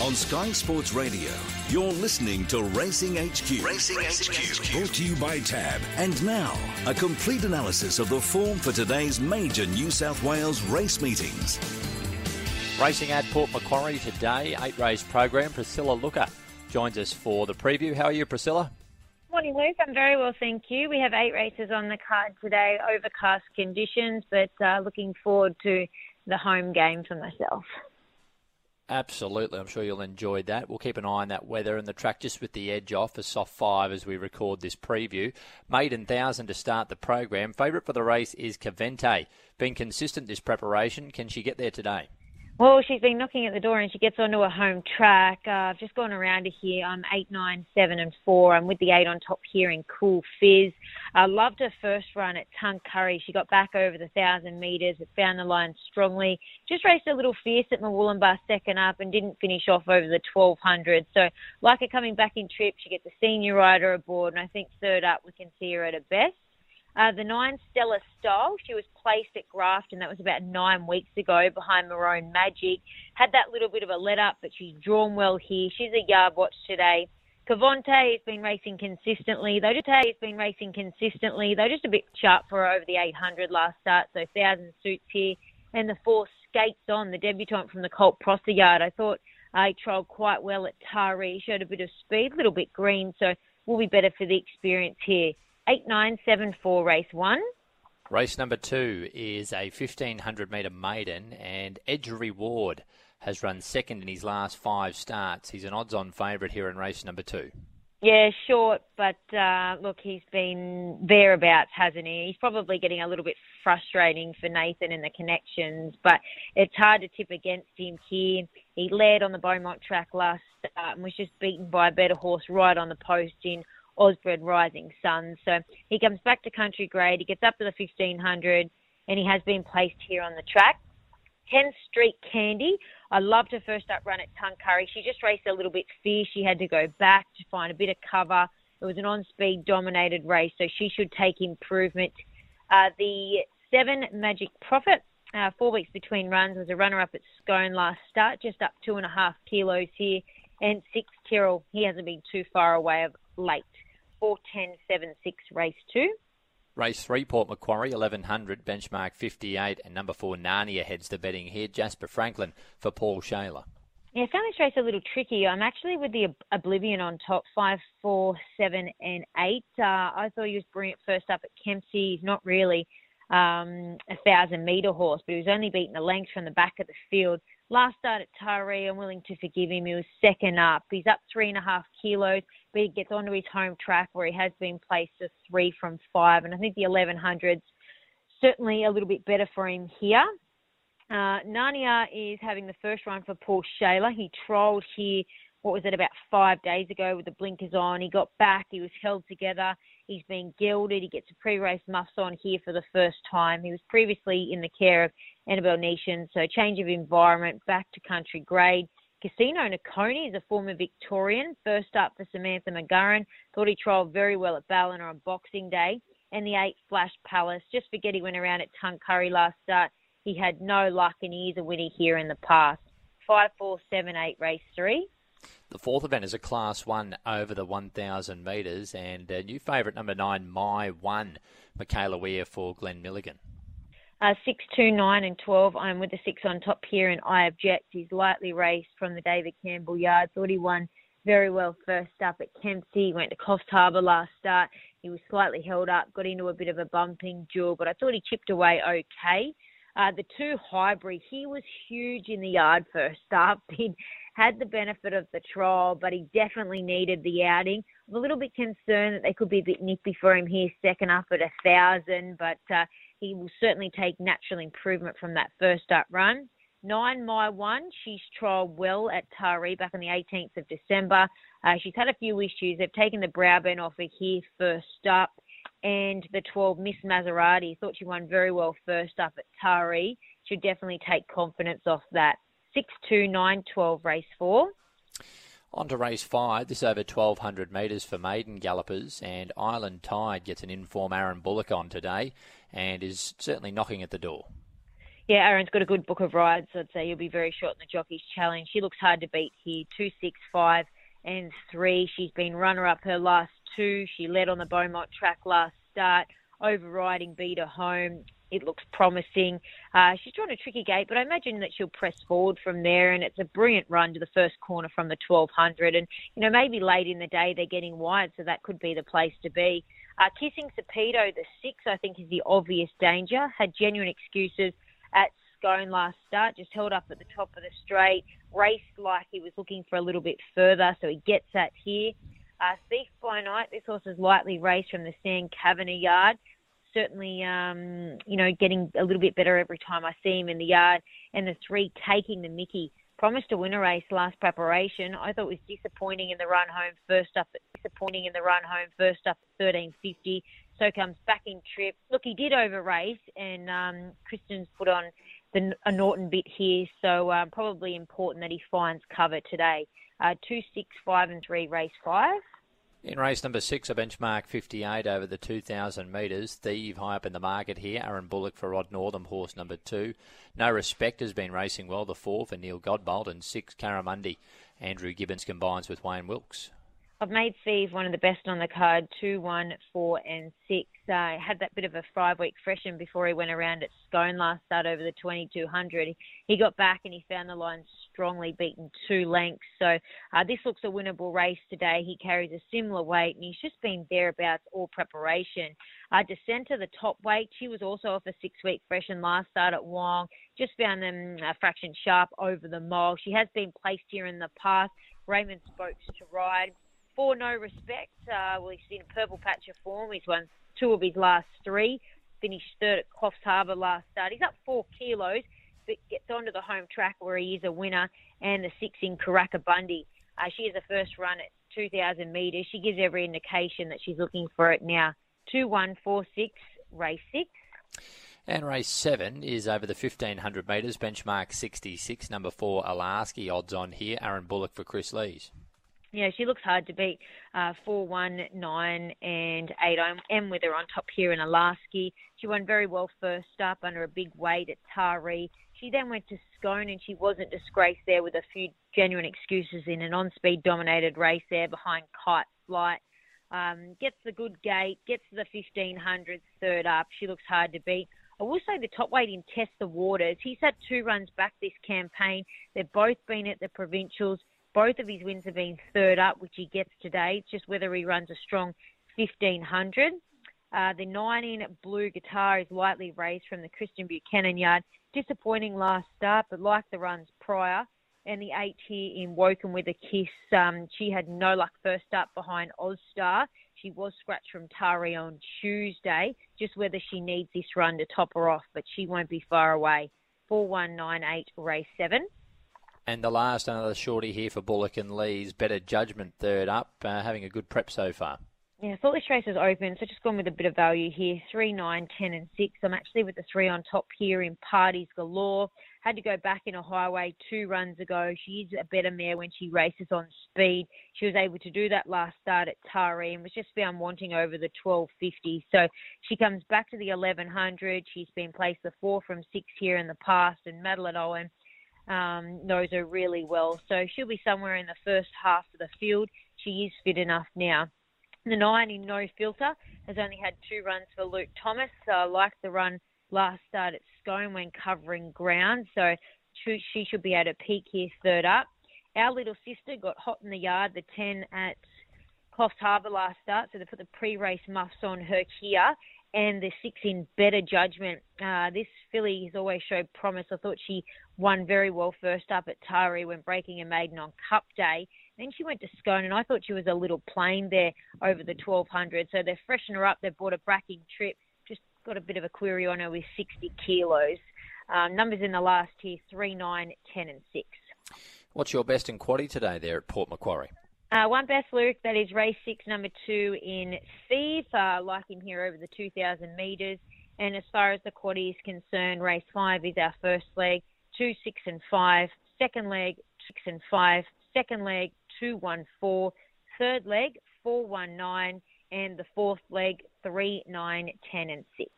On Sky Sports Radio, you're listening to Racing HQ. Racing, HQ. Brought to you by Tab. And now, a complete analysis of the form for today's major New South Wales race meetings. Racing at Port Macquarie today, eight race program. Priscilla Looker joins us for the preview. How are you, Priscilla? Morning, Luke. I'm very well, thank you. We have eight races on the card today, overcast conditions, but uh, looking forward to the home game for myself. Absolutely. I'm sure you'll enjoy that. We'll keep an eye on that weather and the track just with the edge off, a soft five as we record this preview. Maiden thousand to start the program. Favourite for the race is Cavente. Been consistent this preparation. Can she get there today? Well, she's been knocking at the door and she gets onto a home track. Uh, I've just gone around to here. I'm eight, nine, seven, and 4. I'm with the 8 on top here in Cool Fizz. I loved her first run at Tuncurry. She got back over the 1,000 metres. It found the line strongly. Just raced a little fierce at Murwillumbah second up and didn't finish off over the 1,200. So like her coming back in trip, she gets a senior rider aboard. And I think third up, we can see her at her best. Uh, the nine Stellar Style, she was placed at Grafton. That was about nine weeks ago behind Maroon Magic. Had that little bit of a let up, but she's drawn well here. She's a yard watch today. Cavante has been racing consistently. Though has been racing consistently. Though just a bit sharp for her over the 800 last start, so 1,000 suits here. And the four skates on, the debutant from the Colt Prosser yard. I thought uh, he quite well at Taree. Showed a bit of speed, a little bit green, so will be better for the experience here. 8974 race one. Race number two is a 1500 metre maiden, and Edge Reward has run second in his last five starts. He's an odds on favourite here in race number two. Yeah, short, but uh, look, he's been thereabouts, hasn't he? He's probably getting a little bit frustrating for Nathan and the connections, but it's hard to tip against him here. He led on the Beaumont track last start and was just beaten by a better horse right on the post in Osbred Rising Sun. So he comes back to country grade. He gets up to the 1500 and he has been placed here on the track. 10 Street Candy. I loved her first up run at Tuncurry. She just raced a little bit fierce. She had to go back to find a bit of cover. It was an on-speed dominated race, so she should take improvement. Uh, the seven Magic Profit, uh, four weeks between runs, was a runner-up at Scone last start, just up two and a half kilos here. And six Tyrrell, he hasn't been too far away of late. 410.76 race two. Race three, Port Macquarie, 1100, benchmark 58, and number four, Narnia heads the betting here. Jasper Franklin for Paul Shayler. Yeah, I found this race a little tricky. I'm actually with the Oblivion on top, five, four, seven, and eight. Uh, I thought he was brilliant first up at Kempsey. He's not really um, a thousand metre horse, but he was only beaten a length from the back of the field. Last start at Taree, I'm willing to forgive him. He was second up. He's up three and a half kilos, but he gets onto his home track where he has been placed a three from five. And I think the 1100's certainly a little bit better for him here. Uh, Narnia is having the first run for Paul Shayler. He trolled here, what was it, about five days ago with the blinkers on. He got back, he was held together. He's been gilded. He gets a pre-race muffs on here for the first time. He was previously in the care of Annabelle Neasham, so change of environment, back to country grade. Casino Nakoni is a former Victorian. First up for Samantha McGurran. Thought he trialled very well at Ballina on Boxing Day. And the eight Flash Palace. Just forget he went around at Tuncurry last start. He had no luck and he is a winner here in the past. Five, four, seven, eight, race three. The fourth event is a Class 1 over the 1,000 metres, and a new favourite number 9, My 1, Michaela Weir for Glenn Milligan. Uh, six, two, nine, and 12. I'm with the 6 on top here and I Object. He's lightly raced from the David Campbell yard. Thought he won very well first up at Kempsey. Went to Coffs Harbour last start. He was slightly held up, got into a bit of a bumping duel, but I thought he chipped away okay. Uh, the two hybrid, he was huge in the yard first up. He'd had the benefit of the trial, but he definitely needed the outing. I'm a little bit concerned that they could be a bit nippy for him here, second up at a thousand, but uh, he will certainly take natural improvement from that first up run. Nine My One, she's trialled well at Taree back on the 18th of December. Uh, she's had a few issues. They've taken the brow band off her here first up. And the 12, Miss Maserati, thought she won very well first up at Taree. Should definitely take confidence off that. 62912 race four. On to race five. This over 1200 metres for maiden gallopers, and Island Tide gets an inform Aaron Bullock on today and is certainly knocking at the door. Yeah, Aaron's got a good book of rides. I'd say you'll be very short in the Jockey's Challenge. She looks hard to beat here. Two, six, five, and three. She's been runner-up her last two. She led on the Beaumont track last start, overriding her home. It looks promising. Uh, she's drawn a tricky gate, but I imagine that she'll press forward from there. And it's a brilliant run to the first corner from the 1200. And you know maybe late in the day they're getting wide, so that could be the place to be. Uh, Kissing Sapedo, the six, I think is the obvious danger. Had genuine excuses at Scone last start, just held up at the top of the straight, raced like he was looking for a little bit further, so he gets that here. Uh, Thief by Night, this horse is lightly raced from the Stan Kavanagh yard. Certainly, um, you know, getting a little bit better every time I see him in the yard. And the three taking the Mickey. Promised to win a race last preparation. I thought was disappointing in the run home first up. Disappointing in the run home first up at 13.50. So comes back in trip. Look, he did over race, and um, Kristen's put on the a Norton bit here, so uh, probably important that he finds cover today. Uh, two, six, five, and three, race five. In race number six, a benchmark 58 over the 2,000 metres. Thief high up in the market here. Aaron Bullock for Rod Northam, horse number two. No Respect has been racing well, the four for Neil Godbolt, and six, Karamundi. Andrew Gibbons combines with Wayne Wilkes. I've made Thief one of the best on the card, two, one, four, and six. Uh, had that bit of a five-week freshen before he went around at Scone last start over the 2200. He got back and he found the line strongly beaten two lengths. So uh, this looks a winnable race today. He carries a similar weight and he's just been thereabouts all preparation. Uh, to the top weight, she was also off a six-week freshen last start at Wyong. Just found them a fraction sharp over the mile. She has been placed here in the past. Raymond Spokes to ride for no respect. Uh, well, he's in a purple patch of form. He's won two of his last three. Finished third at Coffs Harbour last start. He's up four kilos, but gets onto the home track where he is a winner. And the six in Karakabundi. Uh, she is a first run at 2,000 metres. She gives every indication that she's looking for it now. 2 1 4 6, race 6. And race seven is over the 1500 metres, benchmark 66, number four, Alasky, odds on here. Aaron Bullock for Chris Lees. Yeah, she looks hard to beat. Uh, four, one, nine, and eight. I am with her on top here in Alasky. She won very well first up under a big weight at Taree. She then went to Scone and she wasn't disgraced there with a few genuine excuses in an on-speed dominated race there behind Kite Flight. Um, gets the good gate, gets the 1500s third up. She looks hard to beat. I will say the top weight in Test the Waters. He's had two runs back this campaign. They've both been at the provincials. Both of his wins have been third up, which he gets today. It's just whether he runs a strong 1500. Uh, the 19 blue guitar is lightly raised from the Christian Buchanan yard. Disappointing last start, but like the runs prior. And the eight here in Woken with a kiss. Um, she had no luck first up behind Ozstar. She was scratched from Taree on Tuesday. Just whether she needs this run to top her off, but she won't be far away. 4198 race 7. And the last, another shorty here for Bullock and Lees. Better judgment third up, uh, having a good prep so far. Yeah, I thought this race was open, so just gone with a bit of value here. 3, nine, ten, and 6. I'm actually with the 3 on top here in Parties Galore. Had to go back in a highway two runs ago. She is a better mare when she races on speed. She was able to do that last start at Taree and was just found wanting over the 1250. So she comes back to the 1100. She's been placed the 4 from 6 here in the past and Madeline Owen um, knows her really well. So she'll be somewhere in the first half of the field. She is fit enough now. The nine in no filter has only had two runs for Luke Thomas. So I like the run last start at Scone when covering ground. So she should be able to peak here third up. Our little sister got hot in the yard, the 10 at Coffs Harbour last start. So they put the pre-race muffs on her here and the six in better judgment. Uh, this filly has always showed promise. I thought she won very well first up at Taree when breaking a maiden on Cup Day. Then she went to Scone, and I thought she was a little plain there over the 1200. So they're freshened her up. They've bought a bracking trip. Just got a bit of a query on her with 60 kilos. Um, numbers in the last here 3, 9, 10, and 6. What's your best in quaddy today there at Port Macquarie? Uh, one best Luke, that is race six, number two in Thief. Uh, like him here over the 2,000 metres. And as far as the quaddy is concerned, race five is our first leg, two, six, and five. Second leg, six and five. Second leg, two, one, four. Third leg, four, one, nine. And the fourth leg, three, nine, ten, and six.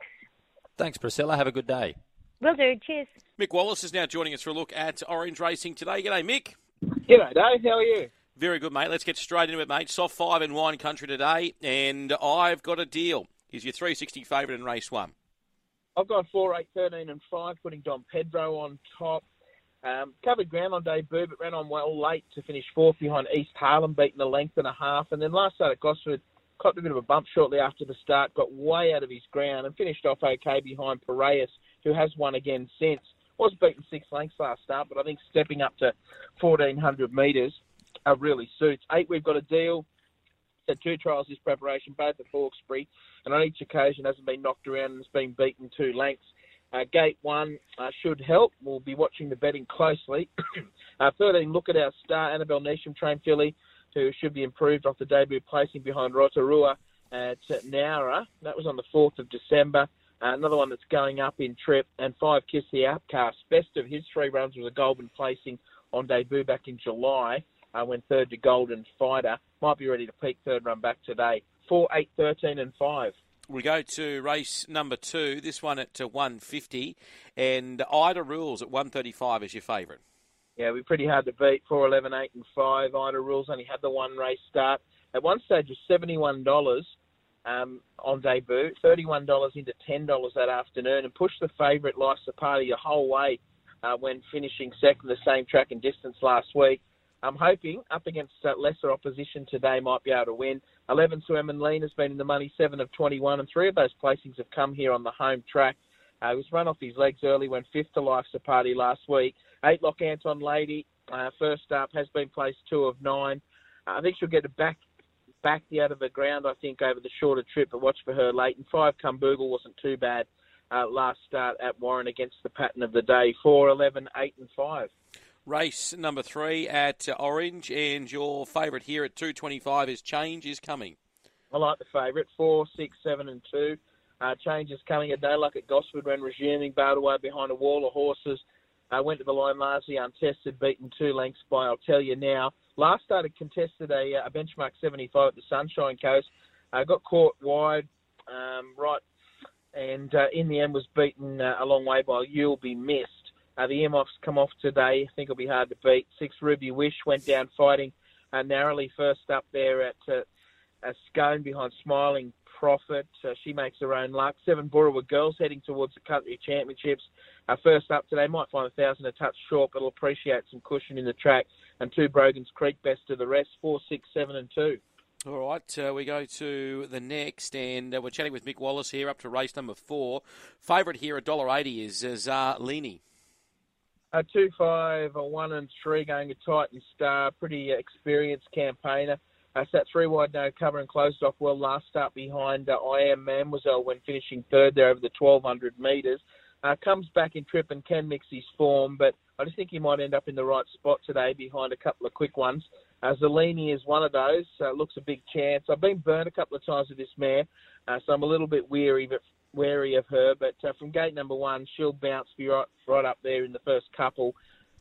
Thanks, Priscilla. Have a good day. Will do. Cheers. Mick Wallace is now joining us for a look at Orange Racing today. G'day, Mick. G'day, Dave. How are you? Very good, mate. Let's get straight into it, mate. Soft five in wine country today, and I've got a deal. Here's your 360 favourite in race one. I've got 4, 8, 13 and 5, putting Don Pedro on top. Um, covered ground on debut, but ran on well late to finish fourth behind East Harlem, beating a length and a half. And then last start at Gosford, copped a bit of a bump shortly after the start, got way out of his ground and finished off okay behind Piraeus, who has won again since. Was beaten six lengths last start, but I think stepping up to 1400 metres uh, really suits. Eight, we've got a deal. Had two trials this preparation, both at Hawkesbury, and on each occasion hasn't been knocked around and has been beaten two lengths. Uh, gate one uh, should help. We'll be watching the betting closely. uh, 13, look at our star, Annabelle Neasham, trained filly, who should be improved off the debut placing behind Rotorua at Nowra. That was on the 4th of December. Uh, another one that's going up in trip. And five, Kiss the Outcast. Best of his three runs was a Golden placing on debut back in July uh, when third to Golden Fighter. Might be ready to peak third run back today. 4, 8, 13 and 5. We go to race number two, this one at 150, and Ida Rules at 135 is your favourite. Yeah, we're pretty hard to beat. 4, 11, 8 and 5. Ida Rules only had the one race start. At one stage was $71 um, on debut, $31 into $10 that afternoon, and pushed the favourite Life's a Party a whole way uh, when finishing second the same track and distance last week. I'm hoping up against lesser opposition today might be able to win. 11 Sue Lean has been in the money, 7 of 21, and three of those placings have come here on the home track. Uh, he was run off his legs early, went fifth to Life's a Party last week. Eight Lock Anton Lady, uh, first up, has been placed two of nine. Uh, I think she'll get it back back the out of the ground, I think, over the shorter trip, but watch for her late. And five Kumboogle wasn't too bad uh, last start at Warren against the pattern of the day. Four, 11, 8 and 5 race number three at Orange, and your favourite here at 225 is Change is Coming. I like the favourite, four, six, seven, and two. Uh, change is coming a day like at Gosford when resuming, bailed away behind a wall of horses. Uh, went to the line largely untested, beaten two lengths by I'll Tell You Now. Last started contested a, uh, a benchmark 75 at the Sunshine Coast. Uh, got caught wide, um, right, and uh, in the end was beaten uh, a long way by You'll Be Missed. Uh, the earmuffs come off today. I think it'll be hard to beat. Six Ruby Wish went down fighting uh, narrowly first up there at uh, a Scone behind Smiling Prophet. Uh, she makes her own luck. Seven Boorowa Girls heading towards the country championships. Uh, first up today might find a thousand a touch short, but will appreciate some cushion in the track. And two Brogan's Creek best of the rest. Four, six, seven, and two. All right, uh, we go to the next, and uh, we're chatting with Mick Wallace here up to race number four. Favourite here at $1.80 is uh, Zarlini. A two five, a one and three going to Titan Star, pretty experienced campaigner. Uh, sat three wide no cover and closed off well last start behind uh, I Am Mademoiselle when finishing third there over the 1200 metres. Uh, comes back in trip and can mix his form, but I just think he might end up in the right spot today behind a couple of quick ones. Uh, Zellini is one of those. Uh, looks a big chance. I've been burned a couple of times with this mare, uh, so I'm a little bit weary, but wary of her. But uh, from gate number one, she'll bounce right, right up there in the first couple.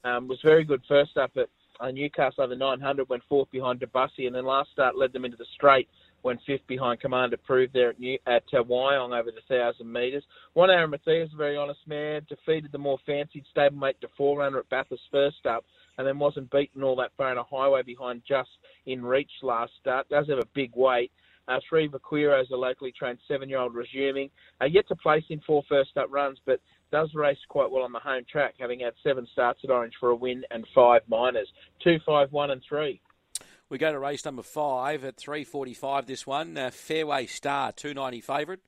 Um, was very good first up at uh, Newcastle over 900, went fourth behind Debussy, and then last start led them into the straight, went fifth behind Commander Proved there at, New, at uh, Wyong over the 1,000 metres. One Aaron Matthias, a very honest man, defeated the more fancied stablemate to forerunner at Bathurst first up, and then wasn't beaten all that far in a highway behind just in reach last start. Does have a big weight. Uh, Vaquero is a locally trained seven-year-old resuming. Uh, yet to place in four first-up runs, but does race quite well on the home track, having had seven starts at Orange for a win and five minors. Two, five, one, and three. We go to race number five at 3.45 this one. Uh, Fairway Star, 290 favourite.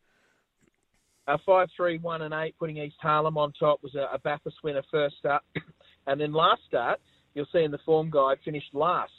Uh, five, three, one, and eight, putting East Harlem on top was a, a Bathurst winner first up. and then last start, you'll see in the form guide, finished last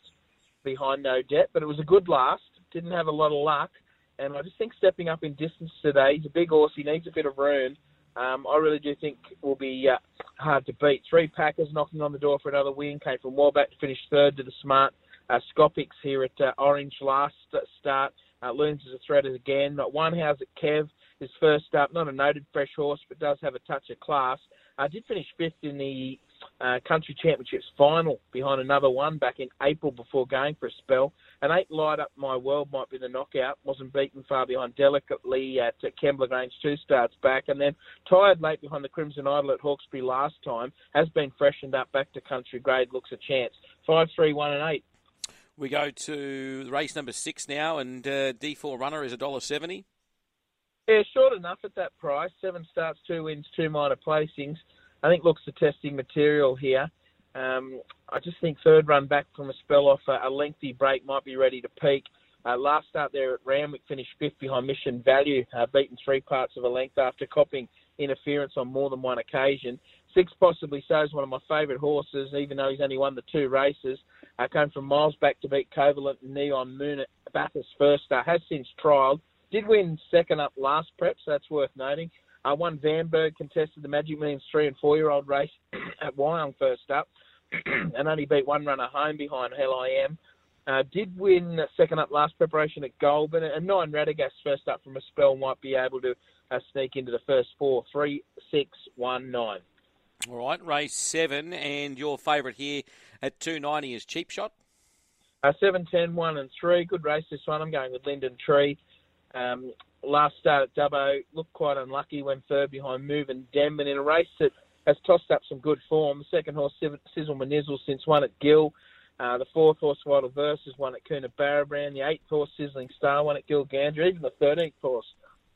behind No Debt, but it was a good last didn't have a lot of luck. And I just think stepping up in distance today, he's a big horse. He needs a bit of room. Um, I really do think will be uh, hard to beat. Three Packers knocking on the door for another win. Came from Wellback to finish third to the smart uh, Scopics here at uh, Orange last start. Uh, looms as a threat again. Not one House at Kev is first up. Not a noted fresh horse, but does have a touch of class. Uh, did finish fifth in the uh, Country Championships final behind another one back in April before going for a spell. An eight light up my world might be the knockout. Wasn't beaten far behind delicately at uh, Kembla Grange two starts back, and then tired late behind the Crimson Idol at Hawkesbury last time. Has been freshened up back to country grade. Looks a chance. Five, three, one, and eight. We go to race number six now, and uh, D4 runner is a dollar seventy. Yeah, short enough at that price. Seven starts, two wins, two minor placings. I think looks the testing material here. Um, I just think third run back from a spell off a, a lengthy break might be ready to peak. Uh, last start there at Randwick finished fifth behind Mission Value, uh, beaten three parts of a length after copping interference on more than one occasion. Six possibly so is one of my favourite horses, even though he's only won the two races. Uh, came from miles back to beat Covalent and Neon Moon at Bathurst first. Uh, has since trialled. Did win second up last prep, so that's worth noting. Uh, one Vanberg contested the Magic Millions three and four year old race at Wyong first up, and only beat one runner home behind Hell I Am. Uh, did win second up last preparation at Goulburn, and nine Radagast first up from a spell might be able to uh, sneak into the first four. Three, six, one, nine. All right, race seven, and your favourite here at two ninety is Cheap Shot. Uh, seven, ten, one, and three. Good race this one. I'm going with Linden Tree. Um, last start at Dubbo looked quite unlucky, went third behind Move and but in a race that has tossed up some good form. The second horse, Sizzle Manizzle, since one at Gill. Uh, the fourth horse, Vital Versus, won at Coonabarabran. The eighth horse, Sizzling Star, won at Gilgandra. Even the 13th horse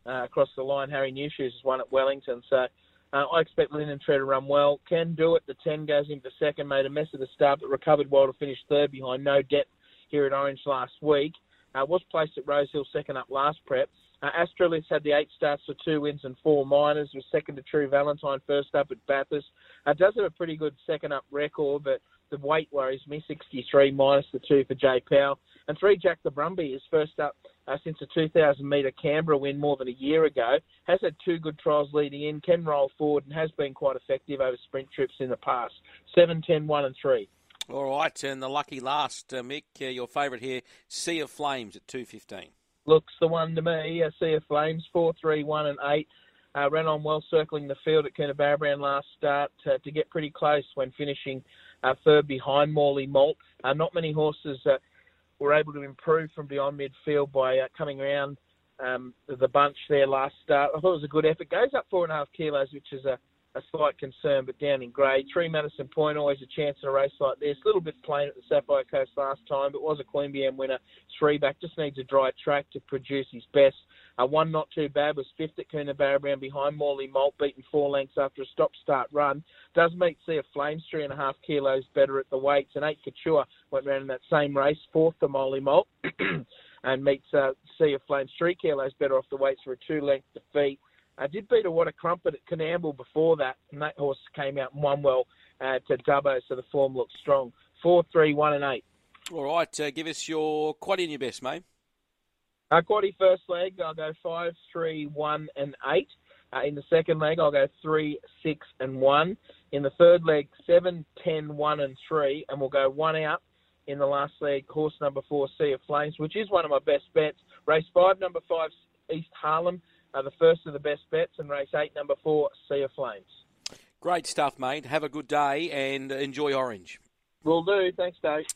uh, across the line, Harry Newshoes, has won at Wellington. So uh, I expect Linden Tree to run well. Can do it. The 10 goes in for second, made a mess of the start, but recovered well to finish third behind No Depth here at Orange last week. Uh, was placed at Rosehill second up last prep. Uh, Astralis had the eight starts for two wins and four minors. Was second to True Valentine first up at Bathurst. Uh, does have a pretty good second up record, but the weight worries me. 63 minus the two for Jay Powell. And three Jack the Brumby is first up uh, since a 2,000 metre Canberra win more than a year ago. Has had two good trials leading in. Can roll forward and has been quite effective over sprint trips in the past. 7, 10, 1 and 3. All right, and the lucky last, uh, Mick, uh, your favourite here, Sea of Flames at 2.15 looks the one to me. I see a Sea of Flames, four, three, one, and eight. Uh, ran on well circling the field at Coonabarabran last start to, to get pretty close when finishing uh, third behind Morley Malt. Uh, not many horses uh, were able to improve from beyond midfield by uh, coming around um, the bunch there last start. I thought it was a good effort. Goes up four and a half kilos, which is a a slight concern, but down in grade. Three Madison Point, always a chance in a race like this. A little bit plain at the Sapphire Coast last time, but was a Queen BM winner. Three back, just needs a dry track to produce his best. Uh, one not too bad was fifth at Coonabarabran behind Morley Malt, beaten four lengths after a stop-start run. Does meet Sea of Flames, three and a half kilos better at the weights. And eight Couture went round in that same race, fourth to Morley Malt. and meets uh, Sea of Flames, three kilos better off the weights for a two-length defeat. I did beat a What a Crumpet at Coonamble before that, and that horse came out and won well uh, to Dubbo, so the form looks strong. Four, three, one, and eight. All right, uh, give us your quad in your best, mate. Uh, quaddy first leg, I'll go five, three, one, and eight. Uh, in the second leg, I'll go three, six, and one. In the third leg, seven, ten, one, and three, and we'll go one out in the last leg. Horse number four, Sea of Flames, which is one of my best bets. Race five, number five, East Harlem uh, the first of the best bets, in race eight, number four, Sea of Flames. Great stuff, mate. Have a good day and enjoy Orange. Will do. Thanks, Dave.